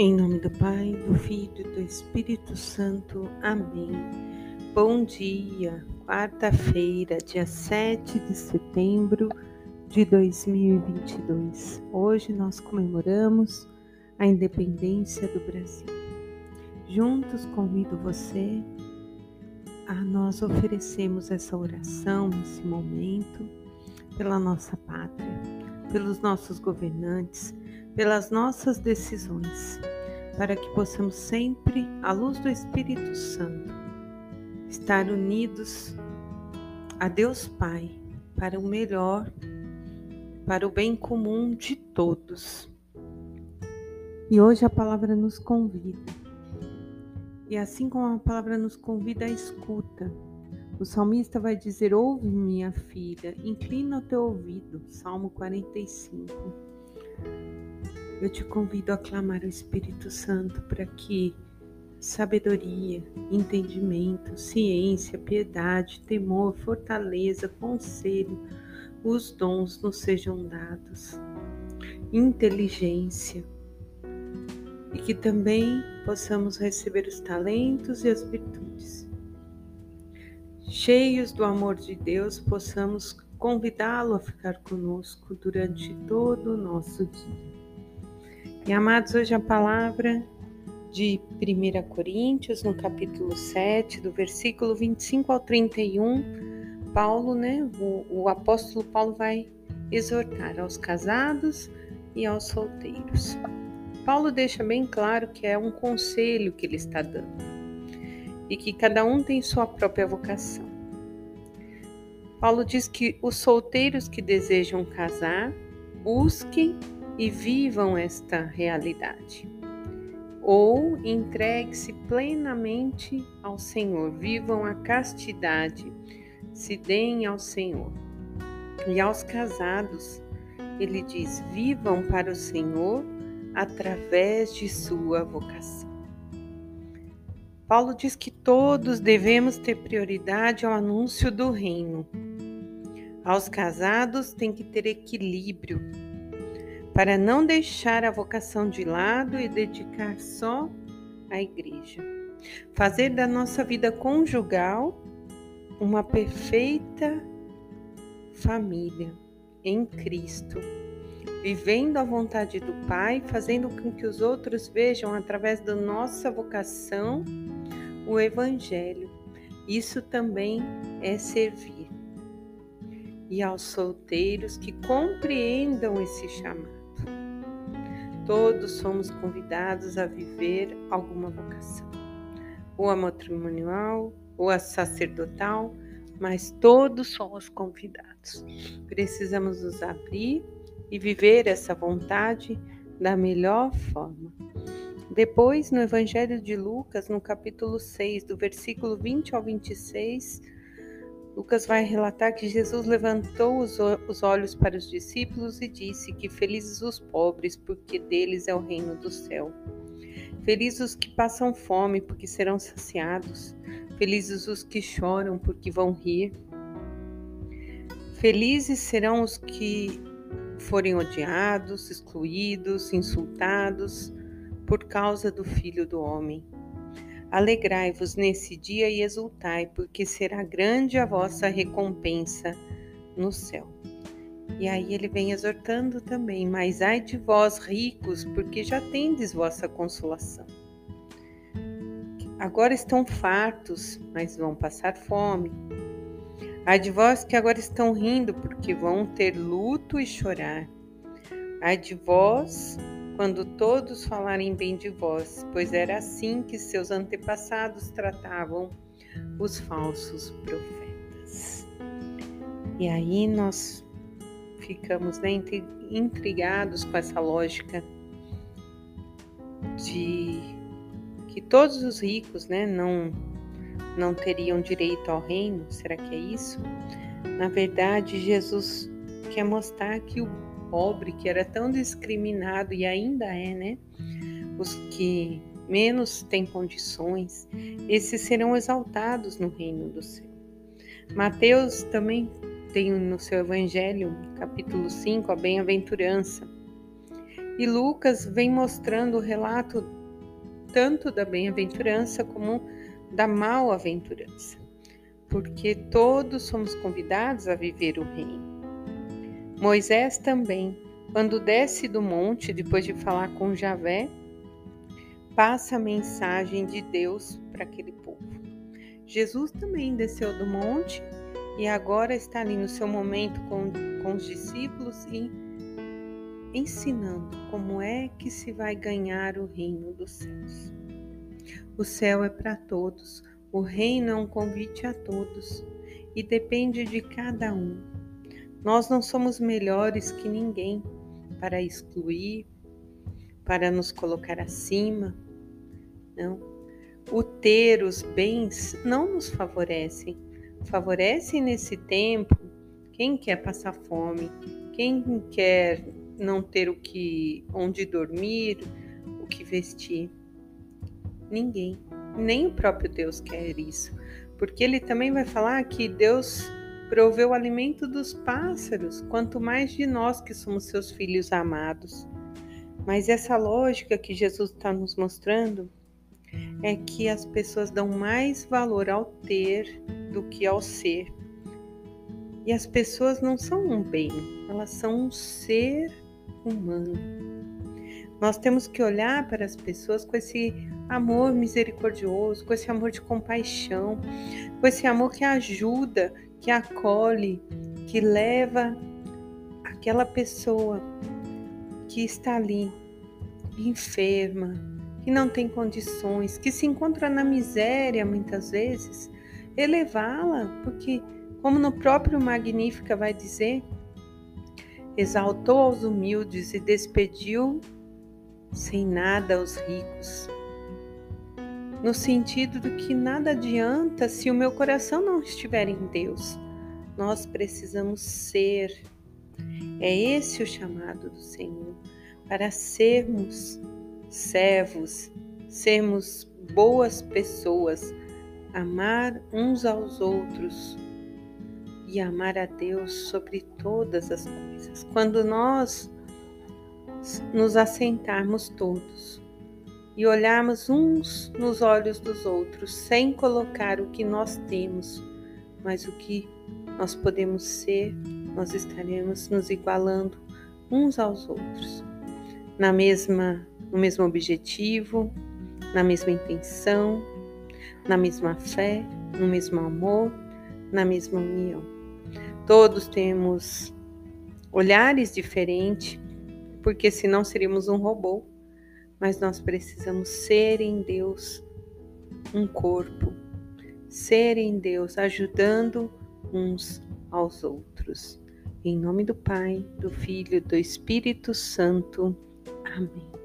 Em nome do Pai, do Filho e do Espírito Santo. Amém. Bom dia, quarta-feira, dia 7 de setembro de 2022. Hoje nós comemoramos a independência do Brasil. Juntos convido você a nós oferecermos essa oração nesse momento pela nossa pátria, pelos nossos governantes, pelas nossas decisões, para que possamos sempre, à luz do Espírito Santo, estar unidos a Deus Pai para o melhor, para o bem comum de todos. E hoje a palavra nos convida. E assim como a palavra nos convida à escuta, o salmista vai dizer: Ouve, minha filha, inclina o teu ouvido. Salmo 45 eu te convido a clamar ao Espírito Santo para que sabedoria, entendimento, ciência, piedade, temor, fortaleza, conselho, os dons nos sejam dados, inteligência, e que também possamos receber os talentos e as virtudes. Cheios do amor de Deus, possamos convidá-lo a ficar conosco durante todo o nosso dia. E amados, hoje a palavra de 1 Coríntios, no capítulo 7, do versículo 25 ao 31, Paulo, né, o, o apóstolo Paulo vai exortar aos casados e aos solteiros. Paulo deixa bem claro que é um conselho que ele está dando e que cada um tem sua própria vocação. Paulo diz que os solteiros que desejam casar busquem e vivam esta realidade. Ou entregue-se plenamente ao Senhor, vivam a castidade, se deem ao Senhor. E aos casados, ele diz: vivam para o Senhor através de sua vocação. Paulo diz que todos devemos ter prioridade ao anúncio do reino. Aos casados tem que ter equilíbrio para não deixar a vocação de lado e dedicar só à igreja. Fazer da nossa vida conjugal uma perfeita família em Cristo, vivendo a vontade do Pai, fazendo com que os outros vejam através da nossa vocação o Evangelho. Isso também é servir. E aos solteiros que compreendam esse chamado Todos somos convidados a viver alguma vocação, ou a matrimonial, ou a sacerdotal, mas todos somos convidados. Precisamos nos abrir e viver essa vontade da melhor forma. Depois, no Evangelho de Lucas, no capítulo 6, do versículo 20 ao 26, Lucas vai relatar que Jesus levantou os olhos para os discípulos e disse que felizes os pobres, porque deles é o reino do céu. Felizes os que passam fome, porque serão saciados. Felizes os que choram, porque vão rir. Felizes serão os que forem odiados, excluídos, insultados por causa do Filho do Homem. Alegrai-vos nesse dia e exultai, porque será grande a vossa recompensa no céu. E aí ele vem exortando também: Mas ai de vós, ricos, porque já tendes vossa consolação. Agora estão fartos, mas vão passar fome. Ai de vós que agora estão rindo, porque vão ter luto e chorar. Ai de vós quando todos falarem bem de vós, pois era assim que seus antepassados tratavam os falsos profetas. E aí nós ficamos né, intrigados com essa lógica de que todos os ricos né, não, não teriam direito ao reino. Será que é isso? Na verdade, Jesus quer mostrar que o pobre que era tão discriminado e ainda é, né? Os que menos têm condições, esses serão exaltados no reino do céu. Mateus também tem no seu evangelho, capítulo 5, a bem-aventurança. E Lucas vem mostrando o relato tanto da bem-aventurança como da mal-aventurança, porque todos somos convidados a viver o reino. Moisés também, quando desce do monte depois de falar com Javé, passa a mensagem de Deus para aquele povo. Jesus também desceu do monte e agora está ali no seu momento com, com os discípulos e ensinando como é que se vai ganhar o reino dos céus. O céu é para todos, o reino é um convite a todos e depende de cada um. Nós não somos melhores que ninguém para excluir, para nos colocar acima. Não. O ter os bens não nos favorecem. Favorecem nesse tempo quem quer passar fome, quem quer não ter o que onde dormir, o que vestir. Ninguém, nem o próprio Deus quer isso, porque ele também vai falar que Deus proveu o alimento dos pássaros, quanto mais de nós que somos seus filhos amados. Mas essa lógica que Jesus está nos mostrando é que as pessoas dão mais valor ao ter do que ao ser. E as pessoas não são um bem, elas são um ser humano. Nós temos que olhar para as pessoas com esse amor misericordioso, com esse amor de compaixão, com esse amor que ajuda, que acolhe, que leva aquela pessoa que está ali, enferma, que não tem condições, que se encontra na miséria muitas vezes, elevá-la, porque, como no próprio Magnífica vai dizer, exaltou aos humildes e despediu sem nada aos ricos. No sentido de que nada adianta se o meu coração não estiver em Deus. Nós precisamos ser. É esse o chamado do Senhor, para sermos servos, sermos boas pessoas, amar uns aos outros, e amar a Deus sobre todas as coisas. Quando nós nos assentarmos todos e olharmos uns nos olhos dos outros, sem colocar o que nós temos, mas o que nós podemos ser, nós estaremos nos igualando uns aos outros, na mesma, no mesmo objetivo, na mesma intenção, na mesma fé, no mesmo amor, na mesma união. Todos temos olhares diferentes, porque senão seríamos um robô, mas nós precisamos ser em Deus um corpo, ser em Deus ajudando uns aos outros. Em nome do Pai, do Filho do Espírito Santo. Amém.